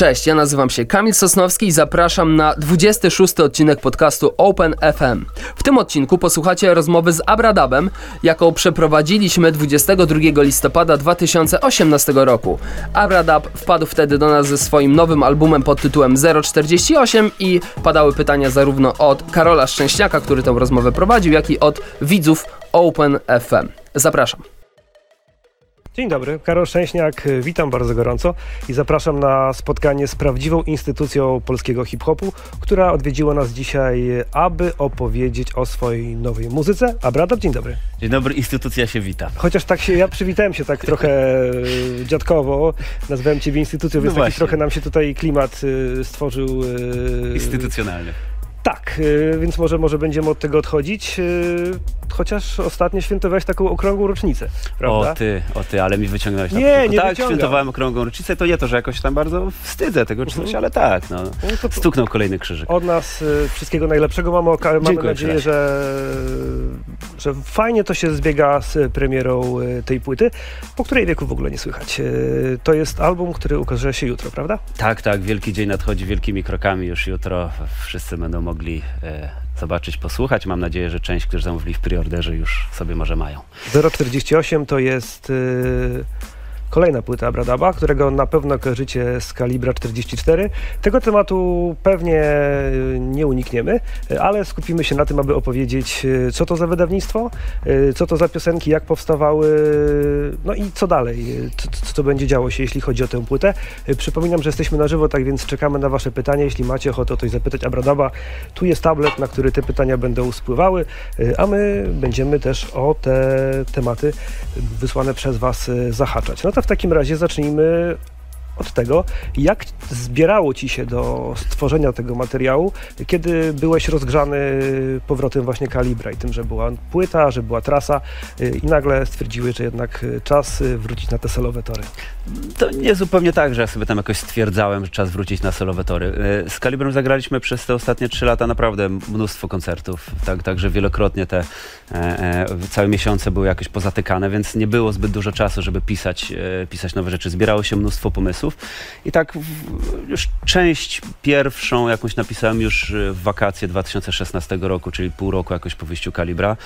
Cześć, ja nazywam się Kamil Sosnowski i zapraszam na 26 odcinek podcastu Open FM. W tym odcinku posłuchacie rozmowy z Abradabem, jaką przeprowadziliśmy 22 listopada 2018 roku. Abradab wpadł wtedy do nas ze swoim nowym albumem pod tytułem 048 i padały pytania zarówno od Karola Szczęśniaka, który tę rozmowę prowadził, jak i od widzów Open FM. Zapraszam. Dzień dobry, Karol Szczęśniak, witam bardzo gorąco i zapraszam na spotkanie z prawdziwą instytucją polskiego hip-hopu, która odwiedziła nas dzisiaj, aby opowiedzieć o swojej nowej muzyce. Abradab, dzień dobry. Dzień dobry, instytucja się wita. Chociaż tak się, ja przywitałem się tak trochę e, dziadkowo, nazwałem ciebie instytucją, więc No taki trochę nam się tutaj klimat e, stworzył. e, Instytucjonalny. Tak, y, więc może, może będziemy od tego odchodzić. y, Chociaż ostatnio świętowałeś taką okrągłą rocznicę, prawda? O ty, o ty, ale mi wyciągnąłeś na Nie, nie Tak, wyciągam. świętowałem okrągłą rocznicę, to nie to, że jakoś tam bardzo wstydzę tego czy coś, Mhm. ale tak, no. No Stuknął kolejny krzyżyk. Od nas y, wszystkiego najlepszego. Mamy, oka- mamy Dziękuję nadzieję, że, że fajnie to się zbiega z premierą tej płyty, po której wieku w ogóle nie słychać. To jest album, który ukaże się jutro, prawda? Tak, tak, wielki dzień nadchodzi wielkimi krokami. Już jutro wszyscy będą mogli e, zobaczyć, posłuchać. Mam nadzieję, że część, którzy zamówili w preorderze już sobie może mają. 048 to jest y, kolejna płyta Abradaba, którego na pewno kojarzycie z kalibra 44. Tego tematu pewnie y, nie unikniemy, y, ale skupimy się na tym, aby opowiedzieć, y, co to za wydawnictwo, co to za piosenki, jak powstawały, no i co dalej, co, co, będzie działo się, jeśli chodzi o tę płytę. Przypominam, że jesteśmy na żywo, tak więc czekamy na Wasze pytania. Jeśli macie ochotę o coś zapytać Abradaba, tu jest tablet, na który te pytania będą spływały, a my będziemy też o te tematy wysłane przez Was zahaczać. No to w takim razie zacznijmy od tego, jak zbierało Ci się do stworzenia tego materiału, kiedy byłeś rozgrzany powrotem właśnie Kalibra i tym, że była płyta, że była trasa y, i nagle stwierdziły, że jednak y, czas y, wrócić na te solowe tory. To nie zupełnie tak, że ja sobie tam jakoś stwierdzałem, że czas wrócić na solowe tory. Z Kalibrem zagraliśmy przez te ostatnie trzy lata naprawdę mnóstwo koncertów, tak, także wielokrotnie te e, e, całe miesiące były jakoś pozatykane, więc nie było zbyt dużo czasu, żeby pisać, e, pisać nowe rzeczy. Zbierało się mnóstwo pomysłów i tak już część pierwszą jakąś napisałem już e, w wakacje 2016 roku, czyli pół roku jakoś po wyjściu Kalibra.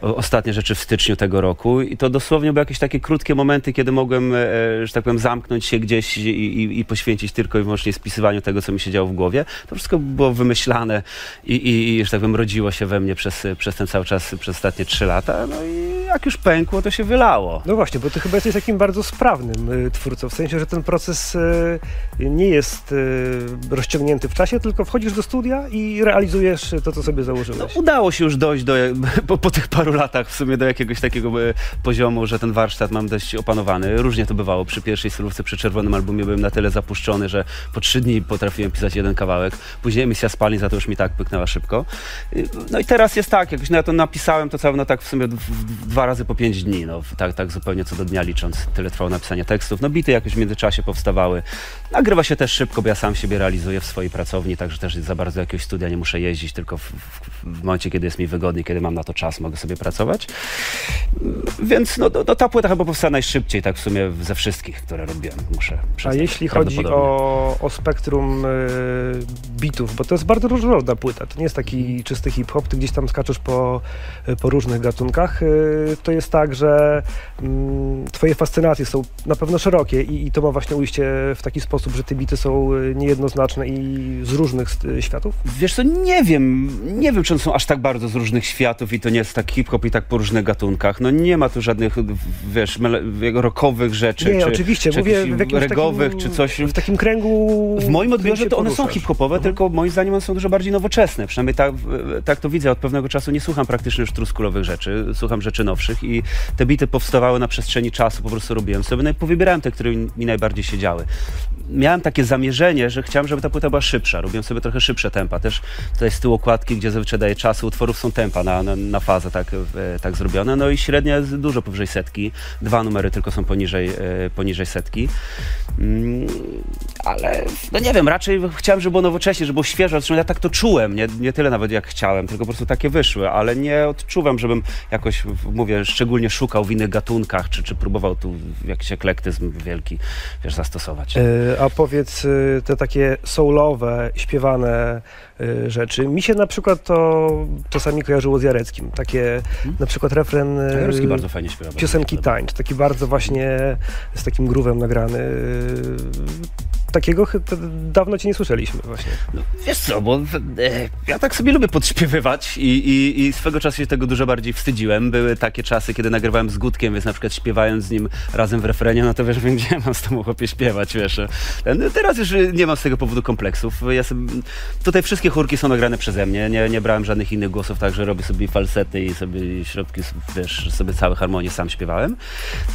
Ostatnie rzeczy w styczniu tego roku i to dosłownie były jakieś takie krótkie momenty, kiedy mogłem, e, że tak powiem, zamknąć się gdzieś i, i, i poświęcić tylko i wyłącznie spisywaniu tego, co mi się działo w głowie. To wszystko było wymyślane i, i, i że tak powiem, rodziło się we mnie przez, przez ten cały czas, przez ostatnie trzy lata. No i jak już pękło, to się wylało. No właśnie, bo Ty chyba jesteś takim bardzo sprawnym y, twórcą, w sensie, że ten proces y, nie jest y, rozciągnięty w czasie, tylko wchodzisz do studia i realizujesz to, co sobie No, założyłeś. udało się już dojść do, po, po tych paru latach w sumie do jakiegoś takiego e, poziomu, że ten warsztat mam dość opanowany. Różnie to bywało. Przy pierwszej solówce, przy czerwonym albumie byłem na tyle zapuszczony, że po trzy dni potrafiłem pisać jeden kawałek. Później emisja spalni za to już mi tak pyknęła szybko. No i teraz jest tak, jak już na to napisałem, to całe no tak w sumie dwa razy po pięć dni. No, tak, tak zupełnie co do dnia licząc. Tyle trwało napisanie tekstów. No bity jakoś w międzyczasie powstawały. wyglądały. Nagrywa się też szybko, bo ja sam siebie realizuję w swojej pracowni, także też za bardzo do jakiegoś studia nie muszę jeździć, tylko w, w, w momencie, kiedy jest mi wygodnie, kiedy mam na to czas, mogę sobie pracować. Więc no, no, no ta płyta chyba powstała najszybciej, tak w sumie ze wszystkich, które robiłem, muszę A przyznać. jeśli chodzi o, o spektrum y, bitów, bo to jest bardzo różnorodna płyta, to nie jest taki czysty hip-hop, ty gdzieś tam skaczesz po, po różnych gatunkach, y, to jest tak, że mm, twoje fascynacje są na pewno szerokie i, i to ma właśnie ujście w taki sposób, że te bity są y, niejednoznaczne i z różnych y, światów. Wiesz co, nie wiem, nie wiem, czy one są aż tak bardzo z różnych światów i to nie jest tak hip-hop i tak po różnych gatunkach. No nie ma tu żadnych, wiesz, rockowych rzeczy, nie, czy, oczywiście, czy mówię w jakimś regowych, takim, czy coś. w takim kręgu... W moim odbiorze to one są hip-hopowe, Mhm. tylko moim zdaniem one są dużo bardziej nowoczesne. Przynajmniej tak, tak to widzę. Od pewnego czasu nie słucham praktycznie już truskulowych rzeczy, słucham rzeczy nowszych i te bity powstawały na przestrzeni czasu, po prostu robiłem sobie. No i powybierałem te, które mi najbardziej siedziały. Miałem takie zamierzenie, że chciałem, żeby ta płyta była szybsza. Robiłem sobie trochę szybsze tempa. Też tutaj z tyłu okładki, gdzie zazwyczaj daję czasu, utworów są tempa na, na, na fazę tak, e, tak zrobione. No i średnia jest dużo powyżej setki. Dwa numery tylko są poniżej, e, poniżej setki. Mm, ale no nie wiem, raczej chciałem, żeby było nowocześnie, żeby było świeżo. Zresztą ja tak to czułem, nie, nie tyle nawet jak chciałem, tylko po prostu takie wyszły, ale nie odczuwam, żebym jakoś, mówię, szczególnie szukał w innych gatunkach, czy, czy próbował tu jakiś eklektyzm wielki, wiesz, zastosować. E, A powiedz e, te takie soulowe, śpiewane e, rzeczy. Mi się na przykład to czasami kojarzyło z Jareckim. Takie na przykład refren e, Jaruski bardzo fajnie śpiewa. piosenki tańcz, taki bardzo właśnie z takim groovem nagrany. E, Takiego dawno cię nie słyszeliśmy właśnie. No, wiesz co, bo e, ja tak sobie lubię podśpiewywać i, i, i swego czasu się tego dużo bardziej wstydziłem. Były takie czasy, kiedy nagrywałem z Gutkiem, więc na przykład śpiewając z nim razem w refrenie, no to wiesz, gdzie mam z tobą chłopie śpiewać, wiesz. No, teraz już nie mam z tego powodu kompleksów. Ja sobie, tutaj wszystkie chórki są nagrane przeze mnie, nie, nie brałem żadnych innych głosów, także robię sobie falsety i sobie środki, wiesz, sobie całe harmonie sam śpiewałem.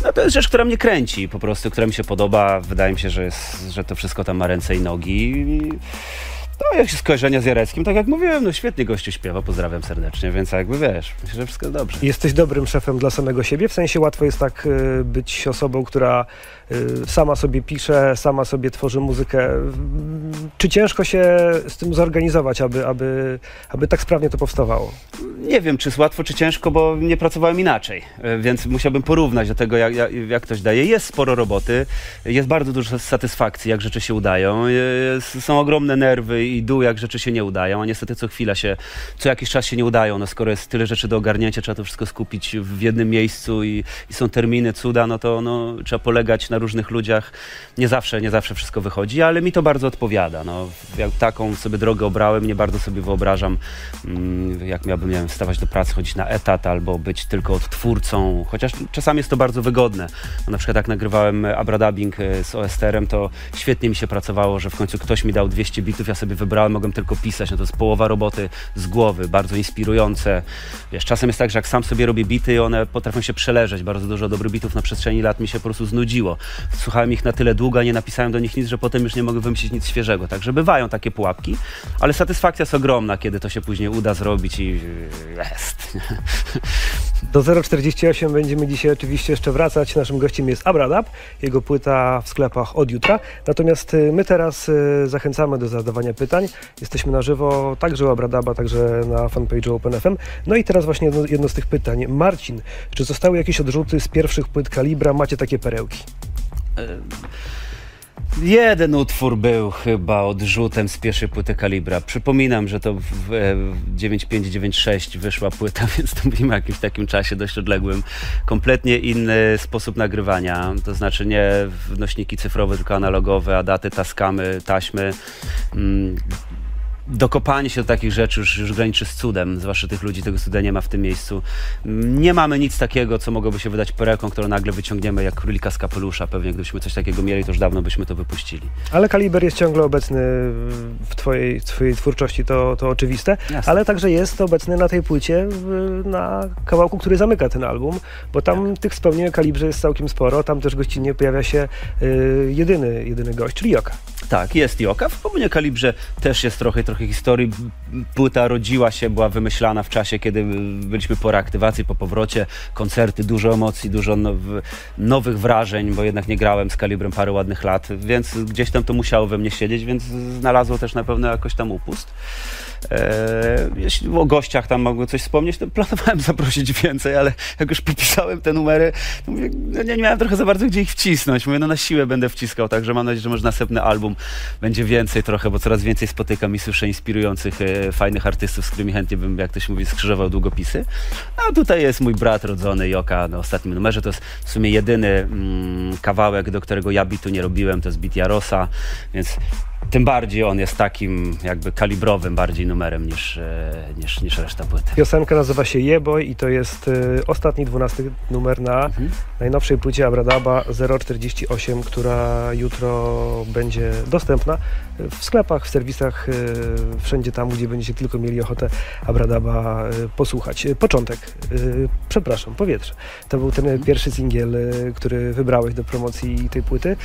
No to jest rzecz, która mnie kręci po prostu, która mi się podoba. Wydaje mi się, że, jest, że to wszystko tam ma ręce i nogi. I... No, jakieś skojarzenia z Jareckim, tak jak mówiłem, no świetnie gościu śpiewa, pozdrawiam serdecznie, więc jakby wiesz, myślę, że wszystko jest dobrze. Jesteś dobrym szefem dla samego siebie, w sensie łatwo jest tak e, być osobą, która e, sama sobie pisze, sama sobie tworzy muzykę. Czy ciężko się z tym zorganizować, aby, aby, aby tak sprawnie to powstawało? Nie wiem, czy jest łatwo, czy ciężko, bo nie pracowałem inaczej, e, więc musiałbym porównać do tego, jak, jak, jak ktoś daje. Jest sporo roboty, jest bardzo dużo satysfakcji, jak rzeczy się udają, jest, są ogromne nerwy i dół, jak rzeczy się nie udają, a niestety co chwila się, co jakiś czas się nie udają. No skoro jest tyle rzeczy do ogarnięcia, trzeba to wszystko skupić w jednym miejscu i, i są terminy, cuda, no to no, trzeba polegać na różnych ludziach. Nie zawsze, nie zawsze wszystko wychodzi, ale mi to bardzo odpowiada. No, jak taką sobie drogę obrałem, nie bardzo sobie wyobrażam, mm, jak miałbym, nie wiem, wstawać do pracy, chodzić na etat albo być tylko odtwórcą, chociaż czasami jest to bardzo wygodne. No, na przykład jak nagrywałem Abradabbing e, z OSTR-em, to świetnie mi się pracowało, że w końcu ktoś mi dał 200 bitów, ja sobie wybrałem, mogłem tylko pisać, no to jest połowa roboty z głowy, bardzo inspirujące. Wiesz, czasem jest tak, że jak sam sobie robię bity, one potrafią się przeleżeć. Bardzo dużo dobrych bitów na przestrzeni lat mi się po prostu znudziło. Słuchałem ich na tyle długo, a nie napisałem do nich nic, że potem już nie mogę wymyślić nic świeżego. Także bywają takie pułapki, ale satysfakcja jest ogromna, kiedy to się później uda zrobić i jest. Do 048 będziemy dzisiaj oczywiście jeszcze wracać. Naszym gościem jest Abradab, jego płyta w sklepach od jutra. Natomiast y, my teraz y, zachęcamy do zadawania pytań. Jesteśmy na żywo także u Abradaba, także na fanpage'u OpenFM. No i teraz właśnie jedno, jedno z tych pytań. Marcin, czy zostały jakieś odrzuty z pierwszych płyt Kalibra? Macie takie perełki? Jeden utwór był chyba odrzutem z pierwszej płyty Kalibra. Przypominam, że to w, w 9596 wyszła płyta, więc to mówimy o jakimś takim czasie dość odległym. Kompletnie inny sposób nagrywania, to znaczy nie nośniki cyfrowe, tylko analogowe, a daty taskamy, taśmy. Dokopanie się do takich rzeczy już, już graniczy z cudem, zwłaszcza tych ludzi, tego cuda nie ma w tym miejscu. Nie mamy nic takiego, co mogłoby się wydać perełką, którą nagle wyciągniemy jak królika z kapelusza. Pewnie gdybyśmy coś takiego mieli, to już dawno byśmy to wypuścili. Ale Kaliber jest ciągle obecny w twojej, twojej twórczości, to, to oczywiste, Jasne. ale także jest obecny na tej płycie, na kawałku, który zamyka ten album, bo tam tych wspomnień o Kalibrze jest całkiem sporo, tam też gościnnie pojawia się y, jedyny, jedyny gość, czyli Joka. Tak, jest Joka. W Pomunie Kalibrze też jest trochę, trochę historii. Płyta rodziła się, była wymyślana w czasie, kiedy byliśmy po reaktywacji, po powrocie, koncerty, dużo emocji, dużo now, nowych wrażeń, bo jednak nie grałem z Kalibrem parę ładnych lat, więc gdzieś tam to musiało we mnie siedzieć, więc znalazło też na pewno jakoś tam upust. E, jeśli o gościach tam mogę coś wspomnieć, to planowałem zaprosić więcej, ale jak już popisałem te numery, to mówię, no nie, nie miałem trochę za bardzo gdzie ich wcisnąć. Mówię, no na siłę będę wciskał, także mam nadzieję, że może następny album będzie więcej trochę, bo coraz więcej spotykam i słyszę inspirujących, e, fajnych artystów, z którymi chętnie bym, jak to się mówi, skrzyżował długopisy. A tutaj jest mój brat rodzony Joka na ostatnim numerze. To jest w sumie jedyny mm, kawałek, do którego ja bitu nie robiłem, to jest bit Jarosa, więc tym bardziej on jest takim jakby kalibrowym bardziej numerem niż, e, niż, niż reszta płyty. Piosenka nazywa się Jeboj i to jest y, ostatni, dwunasty numer na Mhm. najnowszej płycie Abradaba 048, która jutro będzie dostępna w sklepach, w serwisach, y, wszędzie tam, gdzie będziecie tylko mieli ochotę Abradaba y, posłuchać. Początek, przepraszam, powietrze. To był ten pierwszy singiel, który wybrałeś do promocji tej płyty.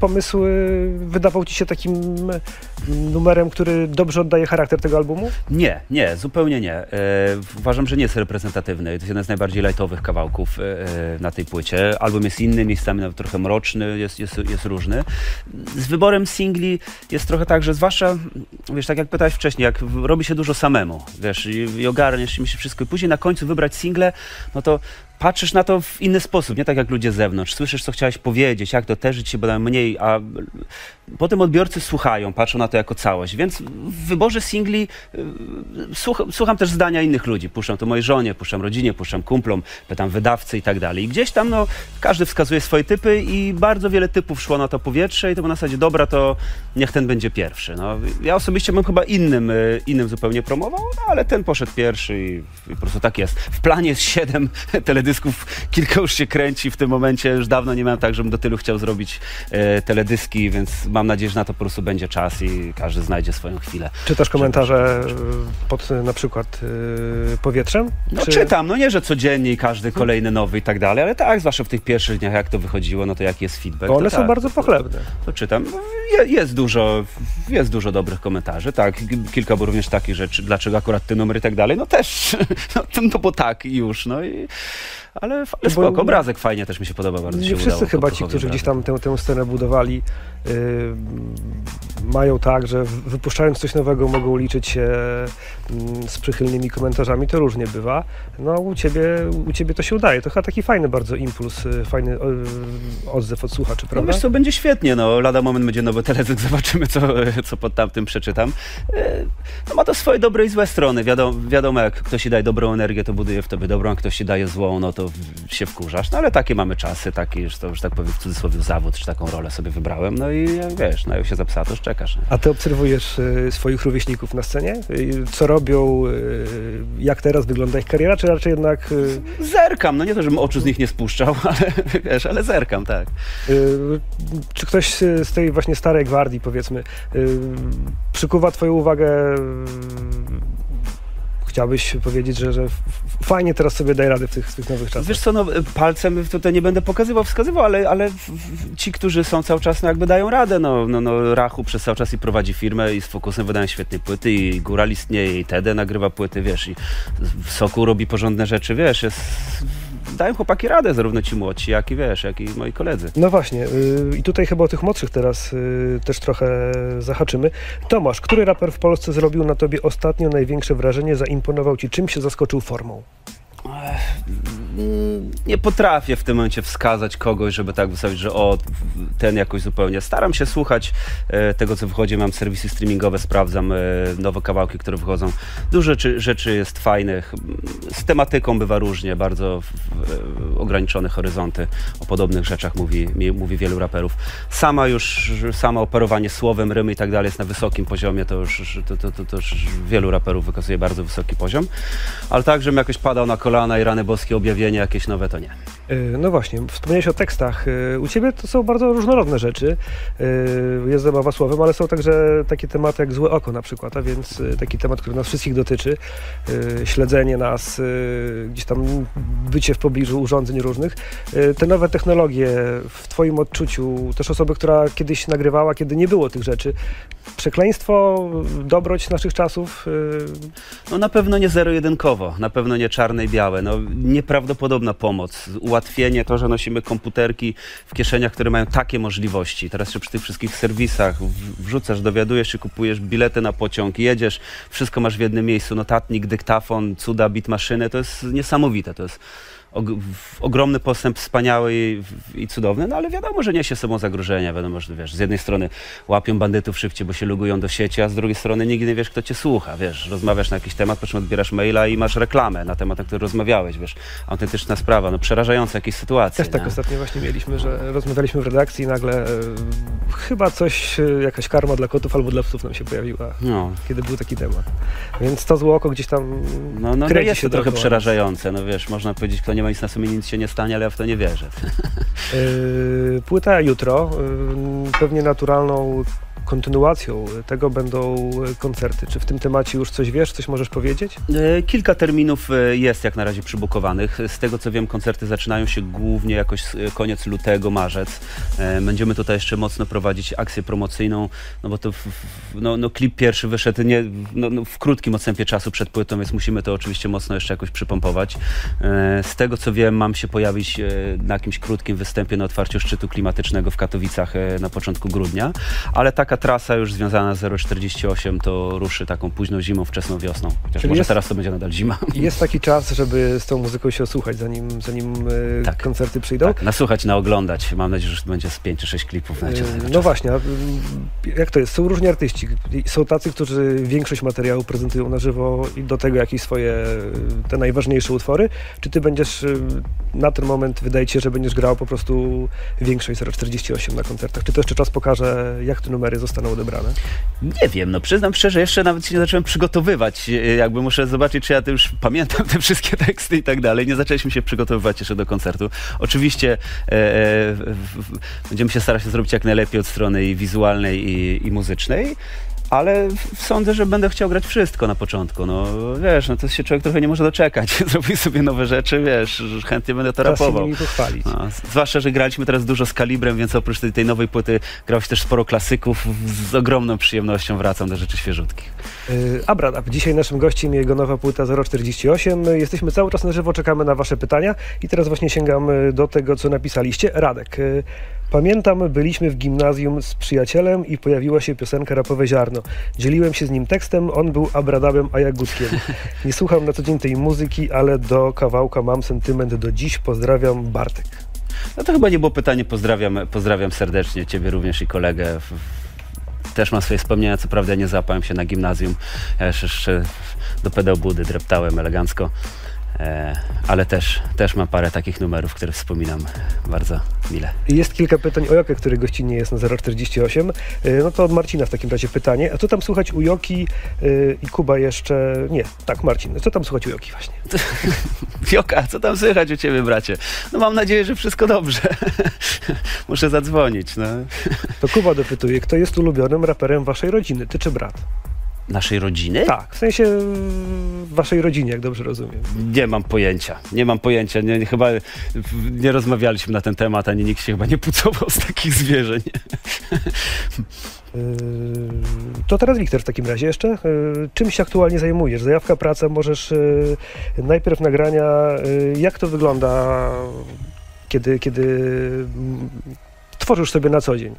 Pomysł wydawał ci się takim mm, numerem, który dobrze oddaje charakter tego albumu? Nie, nie, zupełnie nie. E, uważam, że nie jest reprezentatywny. To jest jeden z najbardziej lightowych kawałków e, e, na tej płycie. Album jest inny, miejscami nawet trochę mroczny, jest, jest, jest różny. Z wyborem singli jest trochę tak, że zwłaszcza, wiesz, tak jak pytałeś wcześniej, jak robi się dużo samemu, wiesz, i, i ogarniesz się wszystko i później na końcu wybrać single, no to patrzysz na to w inny sposób, nie tak jak ludzie z zewnątrz. Słyszysz, co chciałeś powiedzieć, jak doterzyć się, bo mniej, a potem odbiorcy słuchają, patrzą na to jako całość. Więc w wyborze singli y, słucham, słucham też zdania innych ludzi. Puszczam to mojej żonie, puszczam rodzinie, puszczam kumplom, pytam wydawcy i tak dalej. I gdzieś tam no, każdy wskazuje swoje typy i bardzo wiele typów szło na to powietrze i to było na zasadzie, dobra, to niech ten będzie pierwszy. No, ja osobiście bym chyba innym, y, innym zupełnie promował, no, ale ten poszedł pierwszy i, i po prostu tak jest. W planie jest siedem teledysków, kilka już się kręci w tym momencie. Już dawno nie miałem tak, żebym do tylu chciał zrobić e, teledyski, więc mam nadzieję, że na to po prostu będzie czas i każdy znajdzie swoją chwilę. Czytasz komentarze y, pod y, na przykład y, powietrzem? No Czy- czytam, no nie, że codziennie i każdy kolejny nowy i tak dalej, ale tak, zwłaszcza w tych pierwszych dniach, jak to wychodziło, no to jaki jest feedback. Bo one to są tak, bardzo to- pochlebne. To czytam. No, Je, jest, dużo, jest dużo dobrych komentarzy, tak. Kilka było również takich rzeczy, dlaczego akurat ten numer i tak dalej. No też, no, to- no bo tak i już, no i... Ale, ale Bo- spoko, obrazek fajnie też mi się podoba bardzo. Nie wszyscy udało, chyba ci, którzy gdzieś tam tę, tę scenę budowali, y, mają tak, że wypuszczając coś nowego mogą liczyć się mm, z przychylnymi komentarzami. To różnie bywa. No u ciebie, u ciebie to się udaje. To chyba taki fajny bardzo impuls, y, fajny y, odzew od słuchaczy, No prawda? wiesz co, będzie świetnie, no lada moment będzie nowy teledysk, zobaczymy co, co pod tamtym przeczytam. E, No ma to swoje dobre i złe strony, wiadomo, wiadomo jak ktoś ci daje dobrą energię, to buduje w tobie dobrą, a ktoś ci daje złą, no to w- się wkurzasz, no ale takie mamy czasy, taki już to, że tak powiem w cudzysłowie zawód, czy taką rolę sobie wybrałem, no i wiesz, no jak się zapsa, to już czekasz. nie? A ty obserwujesz y, swoich rówieśników na scenie? Y, co robią? Y, jak teraz wygląda ich kariera? Czy raczej jednak Zerkam, no nie to, żebym oczu z nich nie spuszczał, ale wiesz, ale zerkam, tak. Czy ktoś z tej właśnie starej gwardii, powiedzmy, przykuwa Twoją uwagę? Chciałbyś powiedzieć, że, że fajnie teraz sobie daj radę w tych, w tych nowych czasach. Wiesz co, no palcem tutaj nie będę pokazywał, wskazywał, ale, ale ci, którzy są cały czas, no jakby dają radę, no, no, no Rachu przez cały czas i prowadzi firmę i z Fokusem wydają świetne płyty i Góral istnieje i Tede nagrywa płyty, wiesz, i Soku robi porządne rzeczy, wiesz, jest, dają chłopaki radę, zarówno ci młodsi, jak i wiesz, jak i moi koledzy. No właśnie, y, i tutaj chyba o tych młodszych teraz y, też trochę zahaczymy. Tomasz, który raper w Polsce zrobił na tobie ostatnio największe wrażenie, zaimponował ci, czym się zaskoczył formą? Nie potrafię w tym momencie wskazać kogoś, żeby tak wystawić, że o, ten jakoś zupełnie. Staram się słuchać e, tego, co wychodzi. Mam serwisy streamingowe, sprawdzam e, nowe kawałki, które wychodzą. Dużo rzeczy, jest fajnych. Z tematyką bywa różnie, bardzo w, ograniczone horyzonty. O podobnych rzeczach mówi, mówi wielu raperów. Sama już, samo operowanie słowem, rymy i tak dalej jest na wysokim poziomie. To już, to, to, to, to już wielu raperów wykazuje bardzo wysoki poziom. Ale tak, żebym jakoś padał na kolana i rany boskie objawienie jakieś nowe, to nie. Y, No właśnie, wspomniałeś o tekstach. Y, U Ciebie to są bardzo różnorodne rzeczy. Y, Jest zabawa słowem, ale są także takie tematy jak złe oko na przykład, a więc taki temat, który nas wszystkich dotyczy. Śledzenie nas, gdzieś tam bycie w pobliżu urządzeń różnych. Te nowe technologie w Twoim odczuciu, też osoby, która kiedyś nagrywała, kiedy nie było tych rzeczy. Przekleństwo, dobroć naszych czasów. No na pewno nie zero-jedynkowo, na pewno nie czarne i białe. No, nieprawdopodobna pomoc, ułatwienie, to, że nosimy komputerki w kieszeniach, które mają takie możliwości. Teraz się przy tych wszystkich serwisach wrzucasz, dowiadujesz się, kupujesz bilety na pociąg, jedziesz, wszystko masz w jednym miejscu, notatnik, dyktafon, cuda, bit maszyny, to jest niesamowite, to jest ogromny postęp, wspaniały i, i cudowny, no ale wiadomo, że niesie sobą zagrożenia, wiadomo, że wiesz, z jednej strony łapią bandytów szybciej, bo się logują do sieci, a z drugiej strony nigdy nie wiesz, kto cię słucha, wiesz, rozmawiasz na jakiś temat, po czym odbierasz maila i masz reklamę na temat, na który rozmawiałeś, wiesz, autentyczna sprawa, no przerażające jakieś sytuacje. Też tak nie? ostatnio właśnie mieliśmy, że rozmawialiśmy w redakcji i nagle e, chyba coś, e, jakaś karma dla kotów albo dla psów nam się pojawiła, No, kiedy był taki temat. Więc to złe oko gdzieś tam no, no, no jest się to trochę przerażające, no wiesz, można powiedzieć, kto nie ma nic na sumieniu, nic się nie stanie, ale ja w to nie wierzę. E, Płyta jutro, e, pewnie naturalną kontynuacją tego będą koncerty. Czy w tym temacie już coś wiesz, coś możesz powiedzieć? E, Kilka terminów e, jest jak na razie przybukowanych. Z tego co wiem, koncerty zaczynają się głównie jakoś s- koniec lutego, marzec. E, Będziemy tutaj jeszcze mocno prowadzić akcję promocyjną, no bo to w, no, no klip pierwszy wyszedł nie, no, no w krótkim odstępie czasu przed płytą, więc musimy to oczywiście mocno jeszcze jakoś przypompować. E, Z tego co wiem, mam się pojawić e, na jakimś krótkim występie na otwarciu szczytu klimatycznego w Katowicach e, na początku grudnia, ale taka trasa już związana z 048 to ruszy taką późną zimą, wczesną wiosną. Chociaż Czyli może jest- teraz to będzie nadal zima. Jest taki czas, żeby z tą muzyką się osłuchać, zanim, zanim e, Tak. koncerty przyjdą. Tak, nasłuchać, naoglądać. Mam nadzieję, że będzie z 5 czy 6 klipów. Na Yy, ciągu No właśnie, jak to jest? Są różni artyści. Są tacy, którzy większość materiału prezentują na żywo i do tego jakieś swoje y, te najważniejsze utwory. Czy ty będziesz na ten moment, wydaje ci się, że będziesz grał po prostu większość 048 na koncertach? Czy to jeszcze czas pokaże, jak te numery zostaną odebrane? Nie wiem, no przyznam szczerze, jeszcze nawet się nie zacząłem przygotowywać. E, Jakby muszę zobaczyć, czy ja to już pamiętam te wszystkie teksty i tak dalej. Nie zaczęliśmy się przygotowywać jeszcze do koncertu. Oczywiście e, e, będziemy się starać zrobić jak najlepiej od strony i wizualnej i, i muzycznej. Ale sądzę, że będę chciał grać wszystko na początku. No wiesz, no to się człowiek trochę nie może doczekać. Zrobi sobie nowe rzeczy, wiesz, chętnie będę to rapował. pochwalić. No, zwłaszcza, że graliśmy teraz dużo z kalibrem, więc oprócz tej, tej nowej płyty grało się też sporo klasyków. Z ogromną przyjemnością wracam do rzeczy świeżutkich. Yy, Abradab, dzisiaj naszym gościem jego nowa płyta 048. Jesteśmy cały czas na żywo, czekamy na wasze pytania i teraz właśnie sięgam do tego, co napisaliście. Radek, y, pamiętam, byliśmy w gimnazjum z przyjacielem i pojawiła się piosenka Rapowe Ziarno. Dzieliłem się z nim tekstem, on był Abradabem, a ja Gutkiem. Nie słucham na co dzień tej muzyki, ale do kawałka mam sentyment do dziś. Pozdrawiam, Bartek. No to chyba nie było pytanie. Pozdrawiam, pozdrawiam serdecznie Ciebie również i kolegę. Też mam swoje wspomnienia, co prawda nie załapałem się na gimnazjum. Ja jeszcze, do pedał budy dreptałem elegancko. E, ale też, też mam parę takich numerów, które wspominam bardzo mile. Jest kilka pytań o Jokę, który gościnnie jest na 048. Y, No to od Marcina w takim razie pytanie. A co tam słuchać u Joki y, i Kuba jeszcze... Nie, tak Marcin, co tam słuchać u Joki właśnie? Fioka, co tam słychać u ciebie, bracie? No mam nadzieję, że wszystko dobrze. Muszę zadzwonić. No. To Kuba dopytuje, kto jest ulubionym raperem waszej rodziny, ty czy brat? Naszej rodziny? Tak, w sensie w waszej rodzinie, jak dobrze rozumiem. Nie mam pojęcia. Nie mam pojęcia. Nie, nie, chyba nie rozmawialiśmy na ten temat, ani nikt się chyba nie pucował z takich zwierzeń. Yy, To teraz Wiktor w takim razie jeszcze. Yy, Czym się aktualnie zajmujesz? Zajawka, praca, możesz yy, najpierw nagrania. Jak to wygląda, kiedy, kiedy mm, tworzysz sobie na co dzień?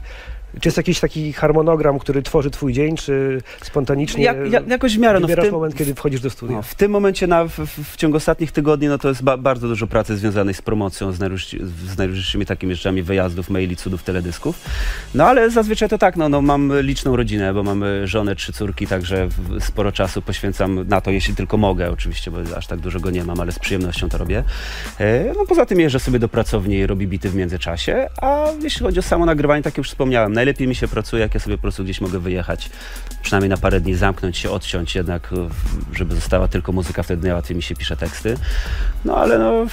Czy jest jakiś taki harmonogram, który tworzy twój dzień, czy spontanicznie Jak, jak, jakoś w miarę. No, w, tym, moment, kiedy wchodzisz do studia? no, w tym momencie, na, w, w, ciągu ostatnich tygodni, no to jest ba, bardzo dużo pracy związanej z promocją, z, najróżni, z najróżniejszymi takimi rzeczami, wyjazdów, maili, cudów, teledysków. No ale zazwyczaj to tak, no, no mam liczną rodzinę, bo mamy żonę, trzy córki, także sporo czasu poświęcam na to, jeśli tylko mogę oczywiście, bo aż tak dużo go nie mam, ale z przyjemnością to robię. E, No poza tym jeżdżę sobie do pracowni i robię bity w międzyczasie, a jeśli chodzi o samo nagrywanie, tak jak już wspomniałem, najlepiej mi się pracuje, jak ja sobie po prostu gdzieś mogę wyjechać, przynajmniej na parę dni zamknąć się, odciąć jednak, żeby została tylko muzyka, wtedy najłatwiej mi się pisze teksty. No ale no...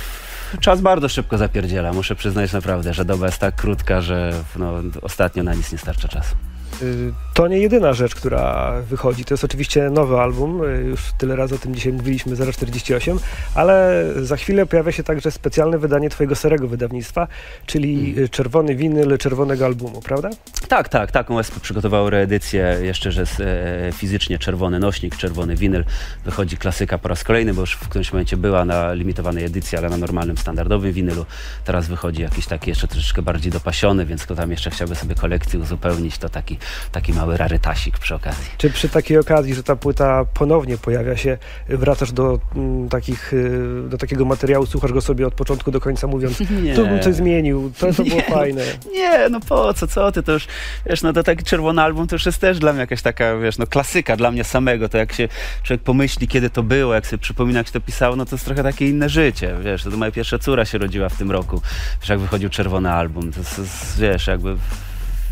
Czas bardzo szybko zapierdziela. Muszę przyznać naprawdę, że doba jest tak krótka, że no, ostatnio na nic nie starcza czasu. Y, To nie jedyna rzecz, która wychodzi. To jest oczywiście nowy album. y, Już tyle razy o tym dzisiaj mówiliśmy, 048, ale za chwilę pojawia się także specjalne wydanie twojego starego wydawnictwa, czyli Mm. y, czerwony winyl czerwonego albumu, prawda? Tak, tak, taką SP przygotowało reedycję, jeszcze, że jest, e, fizycznie czerwony nośnik, czerwony winyl. Wychodzi klasyka po raz kolejny, bo już w którymś momencie była na limitowanej edycji, ale na normalnym, standardowym winylu. Teraz wychodzi jakiś taki jeszcze troszeczkę bardziej dopasiony, więc kto tam jeszcze chciałby sobie kolekcję uzupełnić, to taki, taki mały rarytasik przy okazji. Czy przy takiej okazji, że ta płyta ponownie pojawia się, wracasz do, mm, takich, y, do takiego materiału, słuchasz go sobie od początku do końca, mówiąc, Nie. tu bym coś zmienił, to, to było no. fajne. Nie, no po co, co ty, to już, wiesz, no to taki czerwony album to już jest też dla mnie jakaś taka, wiesz, no klasyka dla mnie samego, to jak się człowiek pomyśli, kiedy to było, jak sobie przypomina, jak to pisało, no to jest trochę takie inne życie, wiesz, to moja pierwsza córa się rodziła w tym roku, wiesz, jak wychodził czerwony album, to jest, wiesz, jakby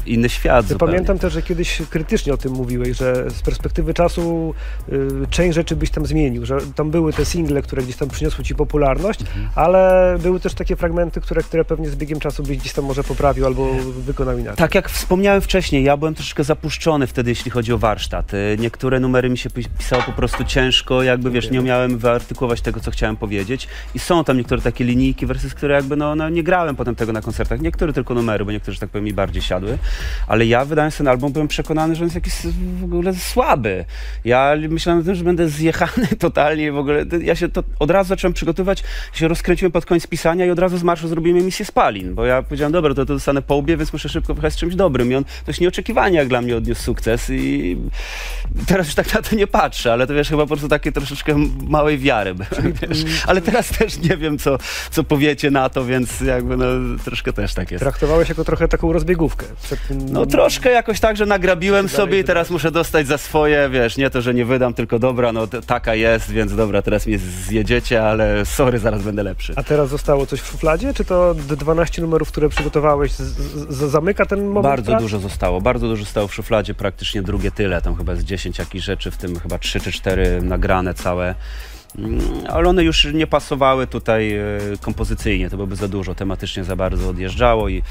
inny świat Ja pamiętam też, że kiedyś krytycznie o tym mówiłeś, że z perspektywy czasu y, część rzeczy byś tam zmienił, że tam były te single, które gdzieś tam przyniosły ci popularność, Mhm. ale były też takie fragmenty, które, które pewnie z biegiem czasu byś gdzieś tam może poprawił albo wykonał inaczej. Tak jak wspomniałem wcześniej, ja byłem troszeczkę zapuszczony wtedy, jeśli chodzi o warsztat. Y, Niektóre numery mi się pi- pisało po prostu ciężko, jakby wiesz, nie umiałem wyartykułować tego, co chciałem powiedzieć. I są tam niektóre takie linijki, wersy, które jakby no, no nie grałem potem tego na koncertach. Niektóre tylko numery, bo niektóre, że tak powiem, mi bardziej siadły. Ale ja wydając ten album byłem przekonany, że on jest jakiś w ogóle słaby. Ja myślałem o tym, że będę zjechany totalnie w ogóle. Ja się to od razu zacząłem przygotowywać, się rozkręciłem pod koniec pisania i od razu z marszu zrobiłem emisję spalin, bo ja powiedziałem, dobra, to, to dostanę po łbie, więc muszę szybko wyjechać z czymś dobrym. I on dość nieoczekiwanie jak dla mnie odniósł sukces i teraz już tak na to nie patrzę, ale to wiesz, chyba po prostu takie troszeczkę małej wiary byłem, wiesz. Ale teraz też nie wiem, co, co powiecie na to, więc jakby no troszkę też tak jest. Traktowałeś jako trochę taką rozbiegówkę. Przed No troszkę jakoś tak, że nagrabiłem sobie i teraz muszę dostać za swoje, wiesz, nie to, że nie wydam, tylko dobra, no t- taka jest, więc dobra, teraz mnie zjedziecie, ale sorry, zaraz będę lepszy. A teraz zostało coś w szufladzie? Czy to d- 12 numerów, które przygotowałeś, z, z, zamyka ten moment? Bardzo prac? dużo zostało, bardzo dużo stało w szufladzie, praktycznie drugie tyle, tam chyba z 10 jakichś rzeczy, w tym chyba 3 czy 4 nagrane całe. Mm, Ale one już nie pasowały tutaj e, kompozycyjnie, to byłoby za dużo, tematycznie za bardzo odjeżdżało i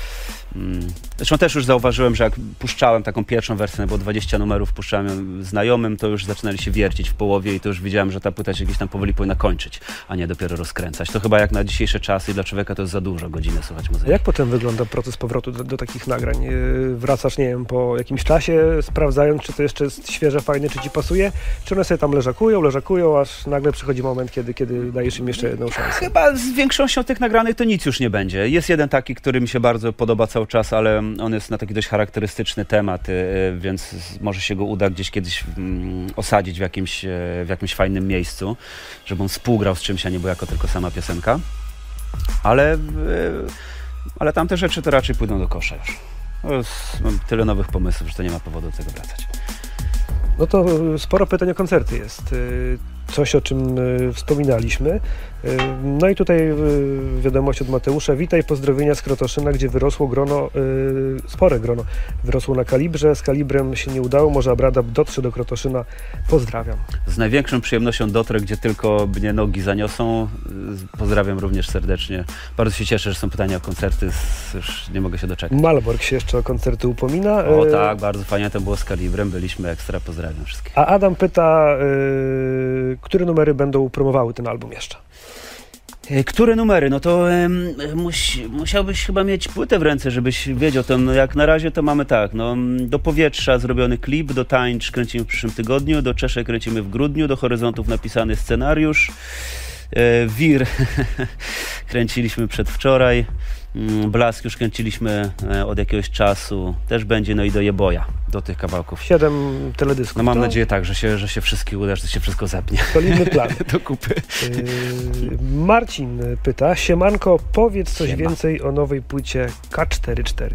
mm, zresztą też już zauważyłem, że jak puszczałem taką pierwszą wersję, bo 20 numerów puszczałem znajomym, to już zaczynali się wiercić w połowie i to już widziałem, że ta płyta się gdzieś tam powoli powinna kończyć, a nie dopiero rozkręcać. To chyba jak na dzisiejsze czasy dla człowieka to jest za dużo godziny słuchać muzyki. jak potem wygląda proces powrotu do, do takich nagrań? Yy, Wracasz, nie wiem, po jakimś czasie, sprawdzając, czy to jeszcze jest świeże, fajne, czy ci pasuje, czy one sobie tam leżakują, leżakują, aż nagle przychodzi moment, kiedy, kiedy dajesz im jeszcze jedną szansę. Chyba z większością tych nagranych to nic już nie będzie. Jest jeden taki, który mi się bardzo podoba cały czas, ale on jest na taki dość charakterystyczny temat, y, y, więc może się go uda gdzieś kiedyś mm, osadzić w jakimś, e, w jakimś fajnym miejscu, żeby on współgrał z czymś, a nie był jako tylko sama piosenka. Ale, y, ale tamte rzeczy to raczej pójdą do kosza już. No, Mam tyle nowych pomysłów, że to nie ma powodu do tego wracać. No to y, sporo pytań o koncerty jest. Coś, o czym y, wspominaliśmy. No i tutaj y, wiadomość od Mateusza. Witaj, pozdrowienia z Krotoszyna, gdzie wyrosło grono, y, spore grono. Wyrosło na kalibrze, z kalibrem się nie udało, może Abradab dotrze do Krotoszyna. Pozdrawiam. Z największą przyjemnością dotrę, gdzie tylko mnie nogi zaniosą. Pozdrawiam również serdecznie. Bardzo się cieszę, że są pytania o koncerty. Już nie mogę się doczekać. Malbork się jeszcze o koncerty upomina. O Y, tak, bardzo fajnie to było z Kalibrem. Byliśmy ekstra. Pozdrawiam wszystkich. A Adam pyta, które numery będą promowały ten album jeszcze? E, Które numery? No to em, muś, musiałbyś chyba mieć płytę w ręce, żebyś wiedział. To, no jak na razie to mamy tak, no, do powietrza zrobiony klip, do tańcz kręcimy w przyszłym tygodniu, do Czeszek kręcimy w grudniu, do horyzontów napisany scenariusz. E, Wir kręciliśmy przedwczoraj. Mm, Blask już kręciliśmy e, od jakiegoś czasu. Też będzie, no i do Jeboja, do tych kawałków. Siedem teledysków. No mam to nadzieję tak, że się, że się wszystkie uda, że się wszystko zepnie Solidny plan. do kupy. Yy, Marcin pyta, Siemanko, powiedz coś Siema. więcej o nowej płycie K44.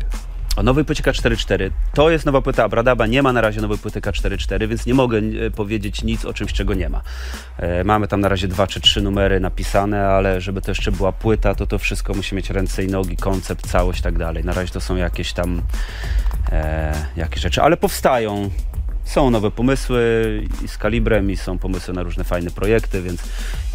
O nowej płycie K44. To jest nowa płyta Abradaba. Nie ma na razie nowej płyty K44, więc nie mogę e, powiedzieć nic o czymś, czego nie ma. E, mamy tam na razie dwa czy trzy numery napisane, ale żeby to jeszcze była płyta, to to wszystko musi mieć ręce i nogi, koncept, całość i tak dalej. Na razie to są jakieś tam e, jakieś rzeczy, ale powstają. Są nowe pomysły i z kalibrem, i są pomysły na różne fajne projekty, więc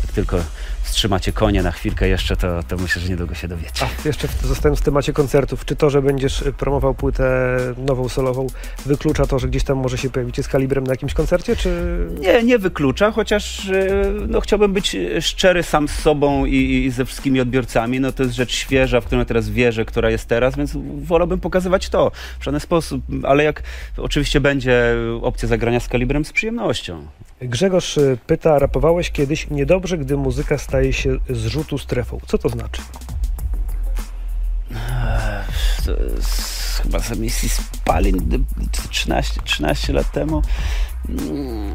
jak tylko wstrzymacie konie na chwilkę jeszcze, to, to myślę, że niedługo się dowiecie. A jeszcze zostając w temacie koncertów, czy to, że będziesz y, promował płytę nową solową, wyklucza to, że gdzieś tam może się pojawicie z kalibrem na jakimś koncercie, czy Nie, nie wyklucza, chociaż e, no, chciałbym być szczery sam z sobą i, i ze wszystkimi odbiorcami. No, to jest rzecz świeża, w którą teraz wierzę, która jest teraz, więc wolałbym pokazywać to w żaden sposób. Ale jak oczywiście będzie opcja zagrania z kalibrem, z przyjemnością. Grzegorz y, pyta, rapowałeś kiedyś niedobrze, gdy muzyka staje się zrzutu strefą. Co to znaczy? To jest chyba z emisji Spalin d- 13, 13 lat temu. Mm,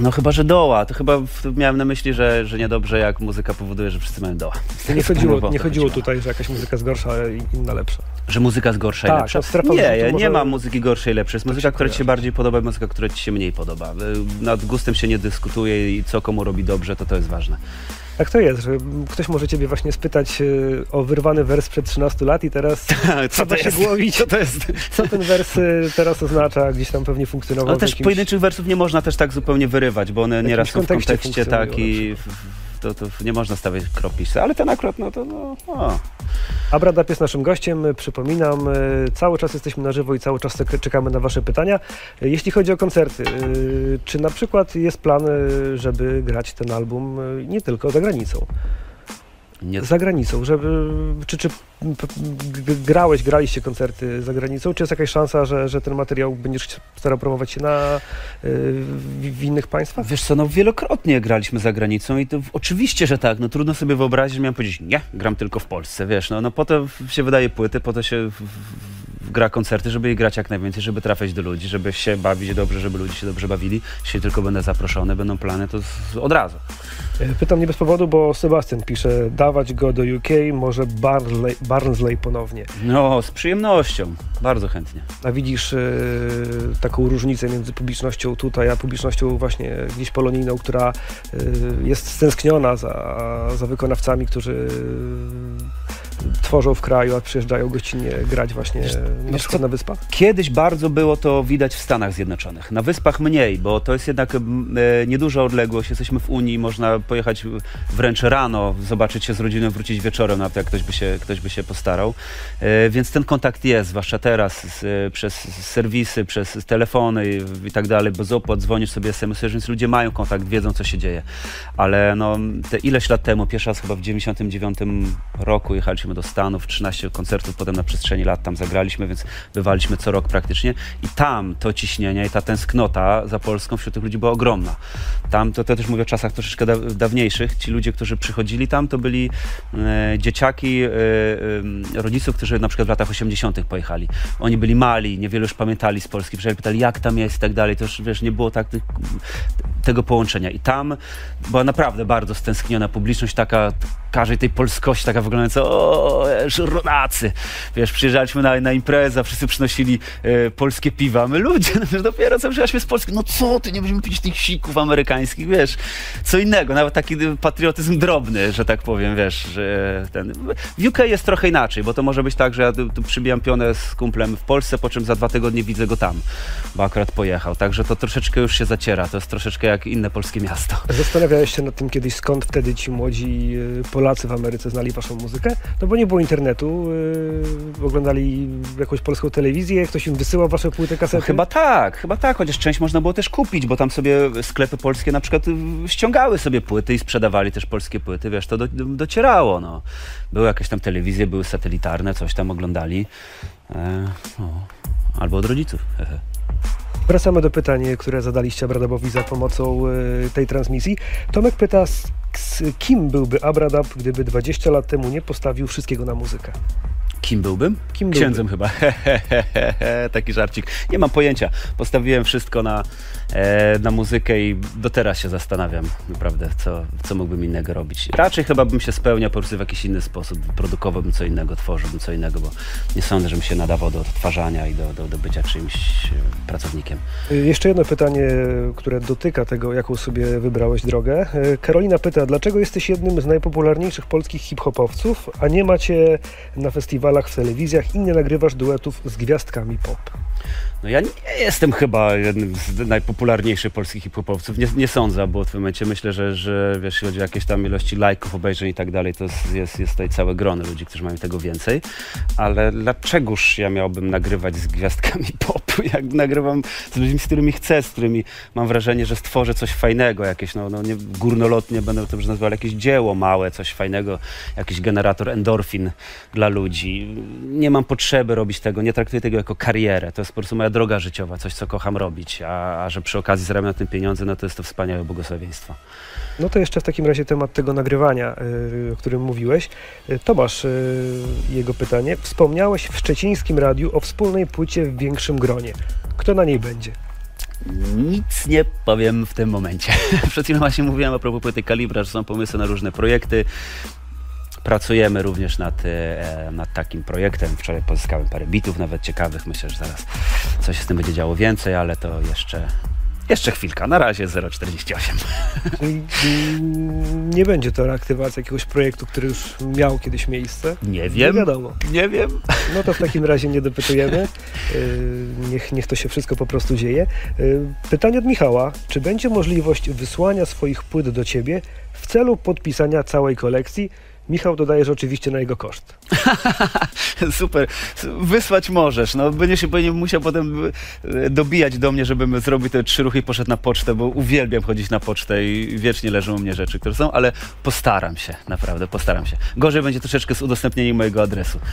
No chyba, że doła. To chyba miałem na myśli, że, że niedobrze jak muzyka powoduje, że wszyscy mają doła. Nie chodziło, nie chodziło tutaj, że jakaś muzyka jest gorsza, a inna lepsza. Że muzyka jest gorsza Tak, i lepsza? Nie, nie może- ma muzyki gorszej i lepszej. Jest Tak muzyka, która ci się bardziej podoba, i muzyka, która ci się mniej podoba. Y, Nad gustem się nie dyskutuje i co komu robi dobrze, to to jest ważne. Jak to jest, że ktoś może ciebie właśnie spytać y, o wyrwany wers sprzed 13 lat i teraz Co trzeba to się głowić, Co to jest? co ten wers y, teraz oznacza, gdzieś tam pewnie funkcjonował Ale też jakimś... pojedynczych wersów nie można też tak zupełnie wyrywać, bo one nieraz są w kontekście kontekście tak i to, to nie można stawiać kropli. Ale ten akurat, no to no, o. Abradap jest naszym gościem, przypominam, y, cały czas jesteśmy na żywo i cały czas czek- czekamy na wasze pytania. Y, Jeśli chodzi o koncerty, y, czy na przykład jest plan, żeby grać ten album nie tylko za granicą? Nie, Za granicą, żeby, czy, czy grałeś, graliście koncerty za granicą, czy jest jakaś szansa, że, że ten materiał będziesz starał promować się na, y, w, innych państwach? Wiesz co, no wielokrotnie graliśmy za granicą i to oczywiście, że tak, no trudno sobie wyobrazić, że miałem powiedzieć, nie, gram tylko w Polsce, wiesz, no, no po to się wydaje płyty, po to się gra koncerty, żeby je grać jak najwięcej, żeby trafiać do ludzi, żeby się bawić dobrze, żeby ludzie się dobrze bawili. Jeśli tylko będę zaproszony, będą plany, to od razu. Y, Pytam nie bez powodu, bo Sebastian pisze, dawać go do UK, może Barnsley, Barnsley ponownie. No, z przyjemnością, bardzo chętnie. A widzisz y, taką różnicę między publicznością tutaj, a publicznością właśnie gdzieś polonijną, która y, jest stęskniona za, za wykonawcami, którzy tworzą w kraju, a przyjeżdżają gościnnie grać właśnie na przykład co? na wyspach? Kiedyś bardzo było to widać w Stanach Zjednoczonych. Na Wyspach mniej, bo to jest jednak e, nieduża odległość. Jesteśmy w Unii, można pojechać wręcz rano, zobaczyć się z rodziną, wrócić wieczorem, nawet jak ktoś by się, ktoś by się postarał. E, Więc ten kontakt jest, zwłaszcza teraz, z, przez serwisy, przez telefony i, i tak dalej, bez opłat, dzwonisz sobie SMS, więc ludzie mają kontakt, wiedzą co się dzieje. Ale no, te ileś lat temu, pierwszy raz chyba w 99 roku jechaliśmy do Stanów, 13 koncertów potem na przestrzeni lat tam zagraliśmy, więc bywaliśmy co rok praktycznie. I tam to ciśnienie i ta tęsknota za Polską wśród tych ludzi była ogromna. Tam, to, to też mówię o czasach troszeczkę da, dawniejszych, ci ludzie, którzy przychodzili tam, to byli e, dzieciaki e, e, rodziców, którzy na przykład w latach 80 pojechali. Oni byli mali, niewiele już pamiętali z Polski, przyjechali, pytali jak tam jest i tak dalej, to już wiesz, nie było tak tego połączenia. I tam była naprawdę bardzo stęskniona publiczność, taka każdej tej polskości, taka wyglądająca, o, wiesz, rodacy. Wiesz, przyjeżdżaliśmy na, na imprezę, wszyscy przynosili e, polskie piwa. My ludzie, no, dopiero co przyjechaliśmy z Polski, no co ty, nie będziemy pić tych sików amerykańskich, wiesz, co innego, nawet taki patriotyzm drobny, że tak powiem, wiesz, że ten... W UK jest trochę inaczej, bo to może być tak, że ja tu, tu przybijam pionę z kumplem w Polsce, po czym za dwa tygodnie widzę go tam, bo akurat pojechał, także to troszeczkę już się zaciera, to jest troszeczkę jak inne polskie miasto. Zastanawiałeś się nad tym kiedyś, skąd wtedy ci młodzi y, Polacy w Ameryce znali waszą muzykę? Bo nie było internetu, y, oglądali jakąś polską telewizję, ktoś im wysyłał wasze płyty, No, kasety? chyba tak, chyba tak, chociaż część można było też kupić, bo tam sobie sklepy polskie na przykład y, ściągały sobie płyty i sprzedawali też polskie płyty, wiesz, to do, do, docierało, no. Były jakieś tam telewizje, były satelitarne, coś tam oglądali. E, no. Albo od rodziców. hehe. Wracamy do pytań, które zadaliście Abradabowi za pomocą y, tej transmisji. Tomek pyta, kim byłby Abradab, gdyby 20 lat temu nie postawił wszystkiego na muzykę? Kim byłbym? Kim Księdzem chyba. Taki żarcik. Nie mam pojęcia. Postawiłem wszystko na, na muzykę i do teraz się zastanawiam naprawdę, co, co mógłbym innego robić. Raczej chyba bym się spełniał po prostu w jakiś inny sposób. Produkowałbym co innego, tworzyłbym co innego, bo nie sądzę, żebym się nadawał do odtwarzania i do, do, do bycia czyimś e, pracownikiem. Y, Jeszcze jedno pytanie, które dotyka tego, jaką sobie wybrałeś drogę. Y, Karolina pyta, dlaczego jesteś jednym z najpopularniejszych polskich hip-hopowców, a nie macie na festiwalach, w telewizjach i nie nagrywasz duetów z gwiazdkami pop? No ja nie jestem chyba jednym z najpopularniejszych polskich hip-hopowców. Nie, nie sądzę, bo w tym momencie myślę, że, że wiesz, chodzi o jakieś tam ilości lajków, obejrzeń i tak dalej, to jest, jest, tutaj całe grono ludzi, którzy mają tego więcej. Ale dlaczegoż ja miałbym nagrywać z gwiazdkami popu, jak nagrywam z ludźmi, z którymi chcę, z którymi mam wrażenie, że stworzę coś fajnego, jakieś, no, no nie, górnolotnie będę to już nazywał, jakieś dzieło małe, coś fajnego, jakiś generator endorfin dla ludzi. Nie mam potrzeby robić tego, nie traktuję tego jako karierę. To jest po prostu moja droga życiowa, coś, co kocham robić, a, a że przy okazji zarabiam na tym pieniądze, no to jest to wspaniałe błogosławieństwo. No to jeszcze w takim razie temat tego nagrywania, y, o którym mówiłeś. Y, Tomasz, y, jego pytanie. Wspomniałeś w szczecińskim radiu o wspólnej płycie w większym gronie. Kto na niej będzie? Nic nie powiem w tym momencie. Przed chwilą właśnie mówiłem a propos płyty Kalibra, że są pomysły na różne projekty. Pracujemy również nad, e, nad takim projektem. Wczoraj pozyskałem parę bitów, nawet ciekawych. Myślę, że zaraz coś z tym będzie działo więcej, ale to jeszcze, Jeszcze chwilka, na razie 048. Czyli, mm, Nie będzie to reaktywacja jakiegoś projektu, który już miał kiedyś miejsce. Nie wiem. Nie wiadomo. Nie wiem. No to w takim razie nie dopytujemy. Yy, Niech, niech to się wszystko po prostu dzieje. Yy, Pytanie od Michała. Czy będzie możliwość wysłania swoich płyt do ciebie w celu podpisania całej kolekcji? Michał dodaje, że oczywiście na jego koszt. Super. Wysłać możesz. No, będziesz się pewnie musiał potem e, dobijać do mnie, żebym zrobił te trzy ruchy i poszedł na pocztę, bo uwielbiam chodzić na pocztę i wiecznie leżą u mnie rzeczy, które są, ale postaram się, naprawdę, postaram się. Gorzej będzie troszeczkę z udostępnieniem mojego adresu.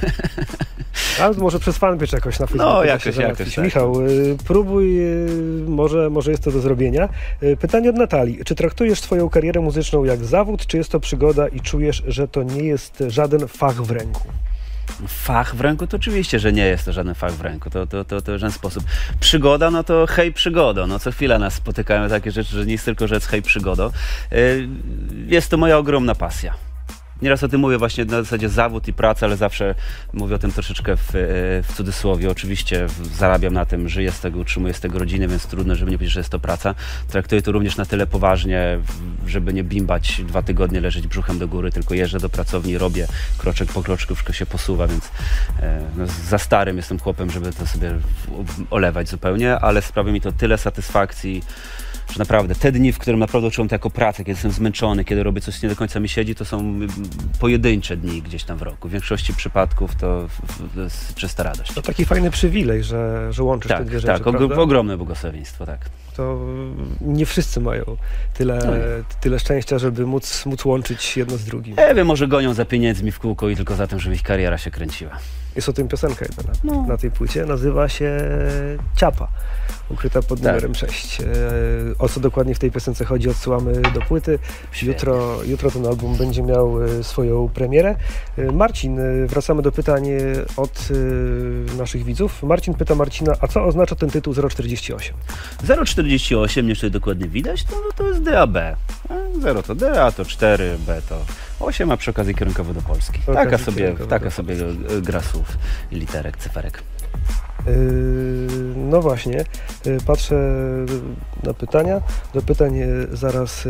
Ale może przez fanpage jakoś na Facebooku. No, jakoś, jakoś, tak. Michał, yy, próbuj, yy, może, może jest to do zrobienia. Pytanie od Natalii. Czy traktujesz swoją karierę muzyczną jak zawód, czy jest to przygoda i czujesz, że to nie jest żaden fach w ręku? Fach w ręku to oczywiście, że nie jest to żaden fach w ręku, to, to, to, to w żaden sposób. Przygoda, no to hej przygodo, no co chwila nas spotykają takie rzeczy, że nie jest tylko rzecz hej przygodo. Yy, Jest to moja ogromna pasja. Nieraz o tym mówię właśnie na zasadzie zawód i praca, ale zawsze mówię o tym troszeczkę w, e, w cudzysłowie. Oczywiście zarabiam na tym, żyję z tego, utrzymuję z tego rodziny, więc trudno, żeby nie powiedzieć, że jest to praca. Traktuję to również na tyle poważnie, żeby nie bimbać dwa tygodnie, leżeć brzuchem do góry, tylko jeżdżę do pracowni, robię kroczek po kroczku, wszystko się posuwa, więc e, no, za starym jestem chłopem, żeby to sobie olewać zupełnie, ale sprawia mi to tyle satysfakcji, że naprawdę te dni, w którym naprawdę czułem to jako pracę, kiedy jestem zmęczony, kiedy robię coś, co nie do końca mi siedzi, to są mm, pojedyncze dni gdzieś tam w roku. W większości przypadków to, to jest czysta radość. To taki fajny przywilej, że, że łączysz te Tak, dwie rzeczy, tak, og- ogromne błogosławieństwo, tak. To nie wszyscy mają tyle, No tyle szczęścia, żeby móc, móc łączyć jedno z drugim. Nie wiem, może gonią za pieniędzmi w kółko i tylko za tym, żeby ich kariera się kręciła. Jest o tym piosenka jedna na, No. na tej płycie. Nazywa się Ciapa, ukryta pod Tak. numerem 6. E, O co dokładnie w tej piosence chodzi, odsyłamy do płyty. Jutro, jutro ten album będzie miał e, swoją premierę. E, Marcin, wracamy do pytań od naszych widzów. Marcin pyta Marcina, a co oznacza ten tytuł 048? 0,48, nie czy dokładnie widać, to, to jest DAB. 0 to D, a to 4, B to 8, a przy okazji kierunkowo do Polski. Taka sobie, taka sobie gra słów i literek, cyferek. Yy, No właśnie, yy, patrzę na pytania. Do pytań yy, zaraz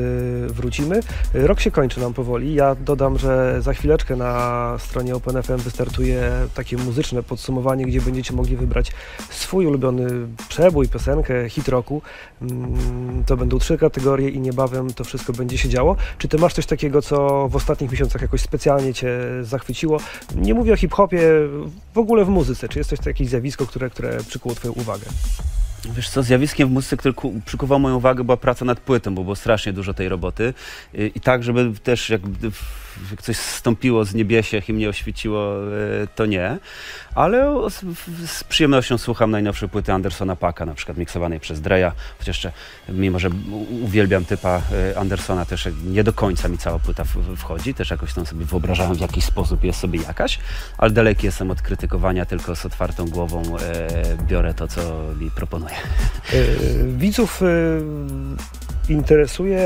wrócimy. Rok się kończy nam powoli. Ja dodam, że za chwileczkę na stronie OpenFM wystartuje takie muzyczne podsumowanie, gdzie będziecie mogli wybrać swój ulubiony przebój, piosenkę, hit roku. Mm, To będą trzy kategorie i niebawem to wszystko będzie się działo. Czy ty masz coś takiego, co w ostatnich miesiącach jakoś specjalnie cię zachwyciło? Nie mówię o hip-hopie, w ogóle w muzyce. Czy jest coś jakieś zjawisko, które, które przykuło twoją uwagę? Wiesz co, zjawiskiem w muzyce, które ku- przykuwało moją uwagę, była praca nad płytą, bo było strasznie dużo tej roboty. I, i tak, żeby też jak, coś zstąpiło z niebiesiech i mnie oświeciło, e, to nie. Ale z, przyjemnością słucham najnowszej płyty Andersona Paka, na przykład miksowanej przez Dreya, chociaż jeszcze, mimo że uwielbiam typa e, Andersona, też nie do końca mi cała płyta wchodzi, też jakoś tam sobie wyobrażałem w jakiś sposób, jest sobie jakaś, ale daleki jestem od krytykowania, tylko z otwartą głową e, biorę to, co mi proponuje. Widzów interesuje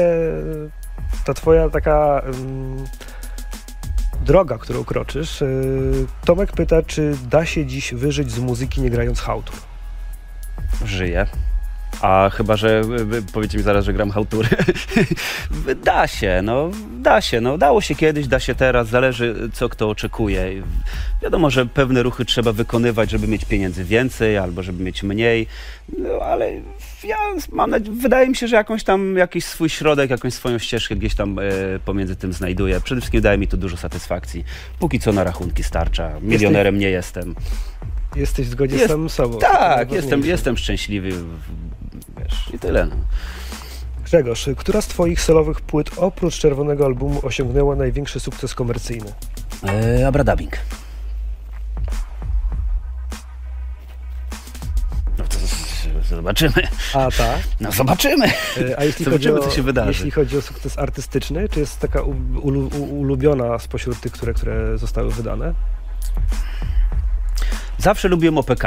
ta twoja taka ym, droga, którą kroczysz. Yy, Tomek pyta, czy da się dziś wyżyć z muzyki nie grając hałtur? żyję. A chyba, że powiecie mi zaraz, że gram hałtury. da się, no, da się, no, dało się kiedyś, da się teraz, zależy co kto oczekuje. Wiadomo, że pewne ruchy trzeba wykonywać, żeby mieć pieniędzy więcej albo żeby mieć mniej, no, ale ja mam, nadzie- wydaje mi się, że jakąś tam, jakiś swój środek, jakąś swoją ścieżkę gdzieś tam e, pomiędzy tym znajduję. Przede wszystkim daje mi to dużo satysfakcji. Póki co na rachunki starcza. Milionerem nie jestem. Jesteś w zgodzie Jest- z samym sobą. Tak, jestem, jestem szczęśliwy. Wiesz, i tyle. No. Grzegorz, która z twoich solowych płyt oprócz czerwonego albumu osiągnęła największy sukces komercyjny? E, abradabing. No to zobaczymy. A ta. No zobaczymy. E, A jeśli Zobaczymy, chodzi o, co się wydarzy. Jeśli chodzi o sukces artystyczny, czy jest taka ulubiona spośród tych, które, które zostały wydane? Zawsze lubiłem OPK,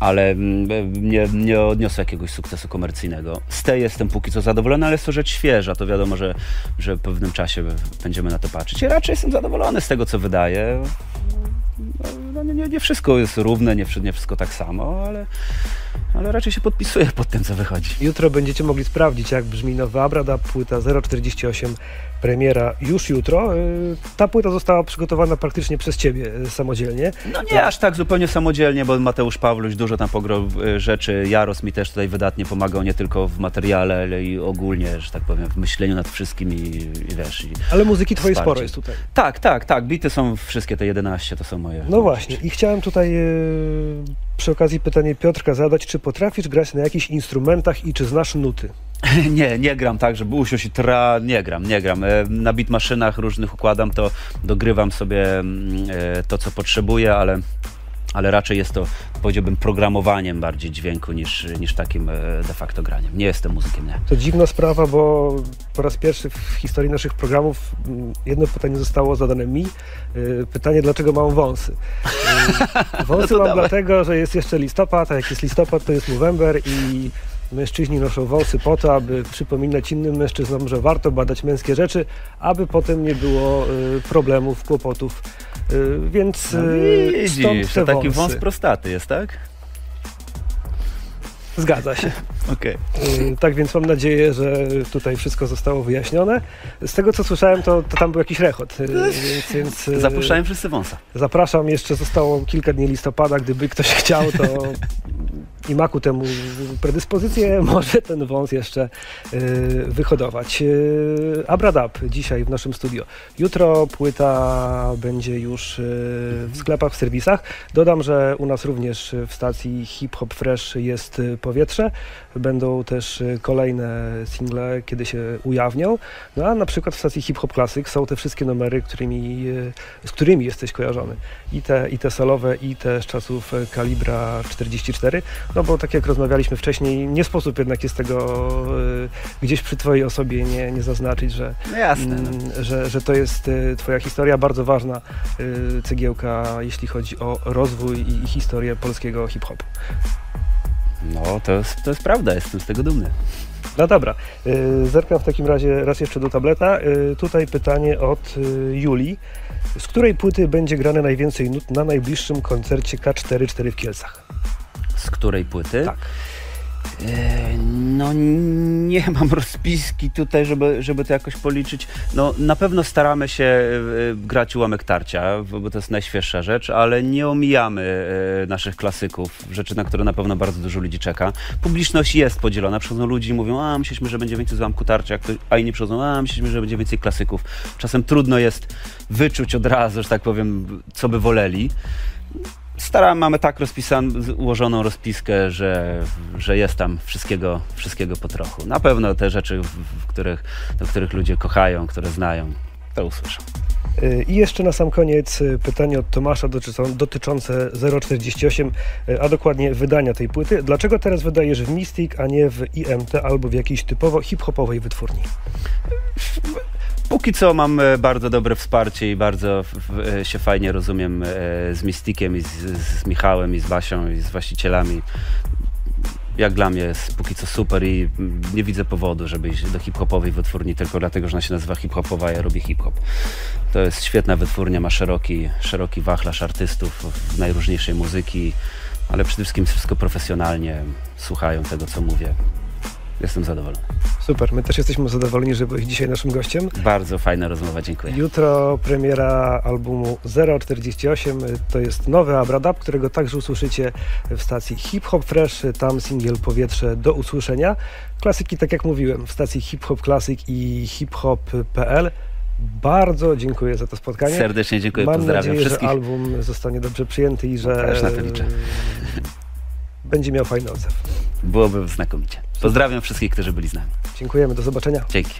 ale mm, nie, nie odniosę jakiegoś sukcesu komercyjnego. Z tej jestem póki co zadowolony, ale jest to rzecz świeża. To wiadomo, że, że w pewnym czasie będziemy na to patrzeć. I raczej jestem zadowolony z tego, co wydaję. No, nie, nie, wszystko jest równe, nie, nie wszystko tak samo, ale, ale raczej się podpisuję pod tym, co wychodzi. Jutro będziecie mogli sprawdzić, jak brzmi nowa Abrada, płyta 048, premiera już jutro. Y, Ta płyta została przygotowana praktycznie przez Ciebie y, samodzielnie. No nie aż tak zupełnie samodzielnie, bo Mateusz Pawluś dużo tam pograł y, rzeczy. Jaros mi też tutaj wydatnie pomagał, nie tylko w materiale, ale i ogólnie, że tak powiem, w myśleniu nad wszystkim i, i wiesz. I... Ale muzyki Twojej Wsparcie. sporo jest tutaj. Tak, tak, tak. Bity są wszystkie te 11, to są moje. No właśnie, i chciałem tutaj y, przy okazji pytanie Piotrka zadać, czy potrafisz grać na jakichś instrumentach i czy znasz nuty? Nie, nie gram tak, żeby usiąść i tra... Nie gram, nie gram. E, Na beat maszynach różnych układam to, dogrywam sobie mm, e, to, co potrzebuję, ale, ale raczej jest to, powiedziałbym, programowaniem bardziej dźwięku niż, niż takim e, de facto graniem. Nie jestem muzykiem, nie. To dziwna sprawa, bo po raz pierwszy w historii naszych programów mm, jedno pytanie zostało zadane mi. Y, Pytanie, dlaczego mam wąsy? Y, Wąsy No mam dawaj. dlatego, że jest jeszcze listopad, a jak jest listopad, to jest November i mężczyźni noszą wąsy po to, aby przypominać innym mężczyznom, że warto badać męskie rzeczy, aby potem nie było y, problemów, kłopotów. Y, Więc No y, stąd widzisz, te to taki wąsy. wąs prostaty jest, tak? Zgadza się. Okej. Y, Tak więc mam nadzieję, że tutaj wszystko zostało wyjaśnione. Z tego co słyszałem, to, to tam był jakiś rechot. y, Więc, więc Zapuszczałem wszyscy wąsa. zapraszam, jeszcze zostało kilka dni listopada. Gdyby ktoś chciał, to i ma ku temu predyspozycję, może ten wąs jeszcze y, wyhodować. Y, Abradab dzisiaj w naszym studio. Jutro płyta będzie już y, w sklepach, w serwisach. Dodam, że u nas również w stacji Hip Hop Fresh jest y, powietrze. Będą też y, kolejne single, kiedy się ujawnią. No a na przykład w stacji Hip Hop Classic są te wszystkie numery, którymi, y, z którymi jesteś kojarzony. I te, I te solowe, i te z czasów kalibra 44. No bo tak jak rozmawialiśmy wcześniej, nie sposób jednak jest tego y, gdzieś przy Twojej osobie nie, nie zaznaczyć, że, No jasne. No. mm, że, że to jest y, Twoja historia, bardzo ważna y, cegiełka, jeśli chodzi o rozwój i, i historię polskiego hip-hopu. No, to jest, to jest prawda, jestem z tego dumny. No dobra, zerkam w takim razie raz jeszcze do tableta. Tutaj pytanie od Julii. Z której płyty będzie grane najwięcej nut na najbliższym koncercie K44 w Kielcach? Z której płyty? Tak. E, No nie mam rozpiski tutaj, żeby, żeby to jakoś policzyć. No na pewno staramy się e, grać ułamek tarcia, bo to jest najświeższa rzecz, ale nie omijamy e, naszych klasyków, rzeczy, na które na pewno bardzo dużo ludzi czeka. Publiczność jest podzielona, przychodzą ludzi i mówią, a myśleliśmy, że będzie więcej z ułamku tarcia, a inni przychodzą, a myśleliśmy, że będzie więcej klasyków. Czasem trudno jest wyczuć od razu, że tak powiem, co by woleli. Staramy, mamy tak rozpisan, ułożoną rozpiskę, że, że jest tam wszystkiego, wszystkiego po trochu. Na pewno te rzeczy, w, których, do których ludzie kochają, które znają, to usłyszą. Y, I jeszcze na sam koniec y, pytanie od Tomasza dotyczące, dotyczące 048, y, a dokładnie wydania tej płyty. Dlaczego teraz wydajesz w Mystic, a nie w IMT albo w jakiejś typowo hip-hopowej wytwórni? Póki co mam e, bardzo dobre wsparcie i bardzo e, się fajnie rozumiem e, z Mistikiem i z, z Michałem i z Basią i z właścicielami. Jak dla mnie jest póki co super i nie widzę powodu, żeby iść do hip-hopowej wytwórni tylko dlatego, że ona się nazywa hip-hopowa, a ja robię hip-hop. To jest świetna wytwórnia, ma szeroki, szeroki wachlarz artystów najróżniejszej muzyki, ale przede wszystkim wszystko profesjonalnie, słuchają tego, co mówię. Jestem zadowolony. Super, my też jesteśmy zadowoleni, że byłeś dzisiaj naszym gościem. Bardzo fajna rozmowa, dziękuję. Jutro premiera albumu 048, y, to jest nowy Abradab, którego także usłyszycie w stacji Hip Hop Fresh, tam singiel Powietrze do usłyszenia. Klasyki, tak jak mówiłem, w stacji Hip Hop Classic i hiphop.pl. Bardzo dziękuję za to spotkanie. Serdecznie dziękuję, Mam pozdrawiam nadzieję, wszystkich. że album zostanie dobrze przyjęty i że Też na to liczę. będzie miał fajny odzew. Byłoby znakomicie. Pozdrawiam wszystkich, którzy byli z nami. Dziękujemy, do zobaczenia. Dzięki.